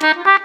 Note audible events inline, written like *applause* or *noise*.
Bye. *laughs*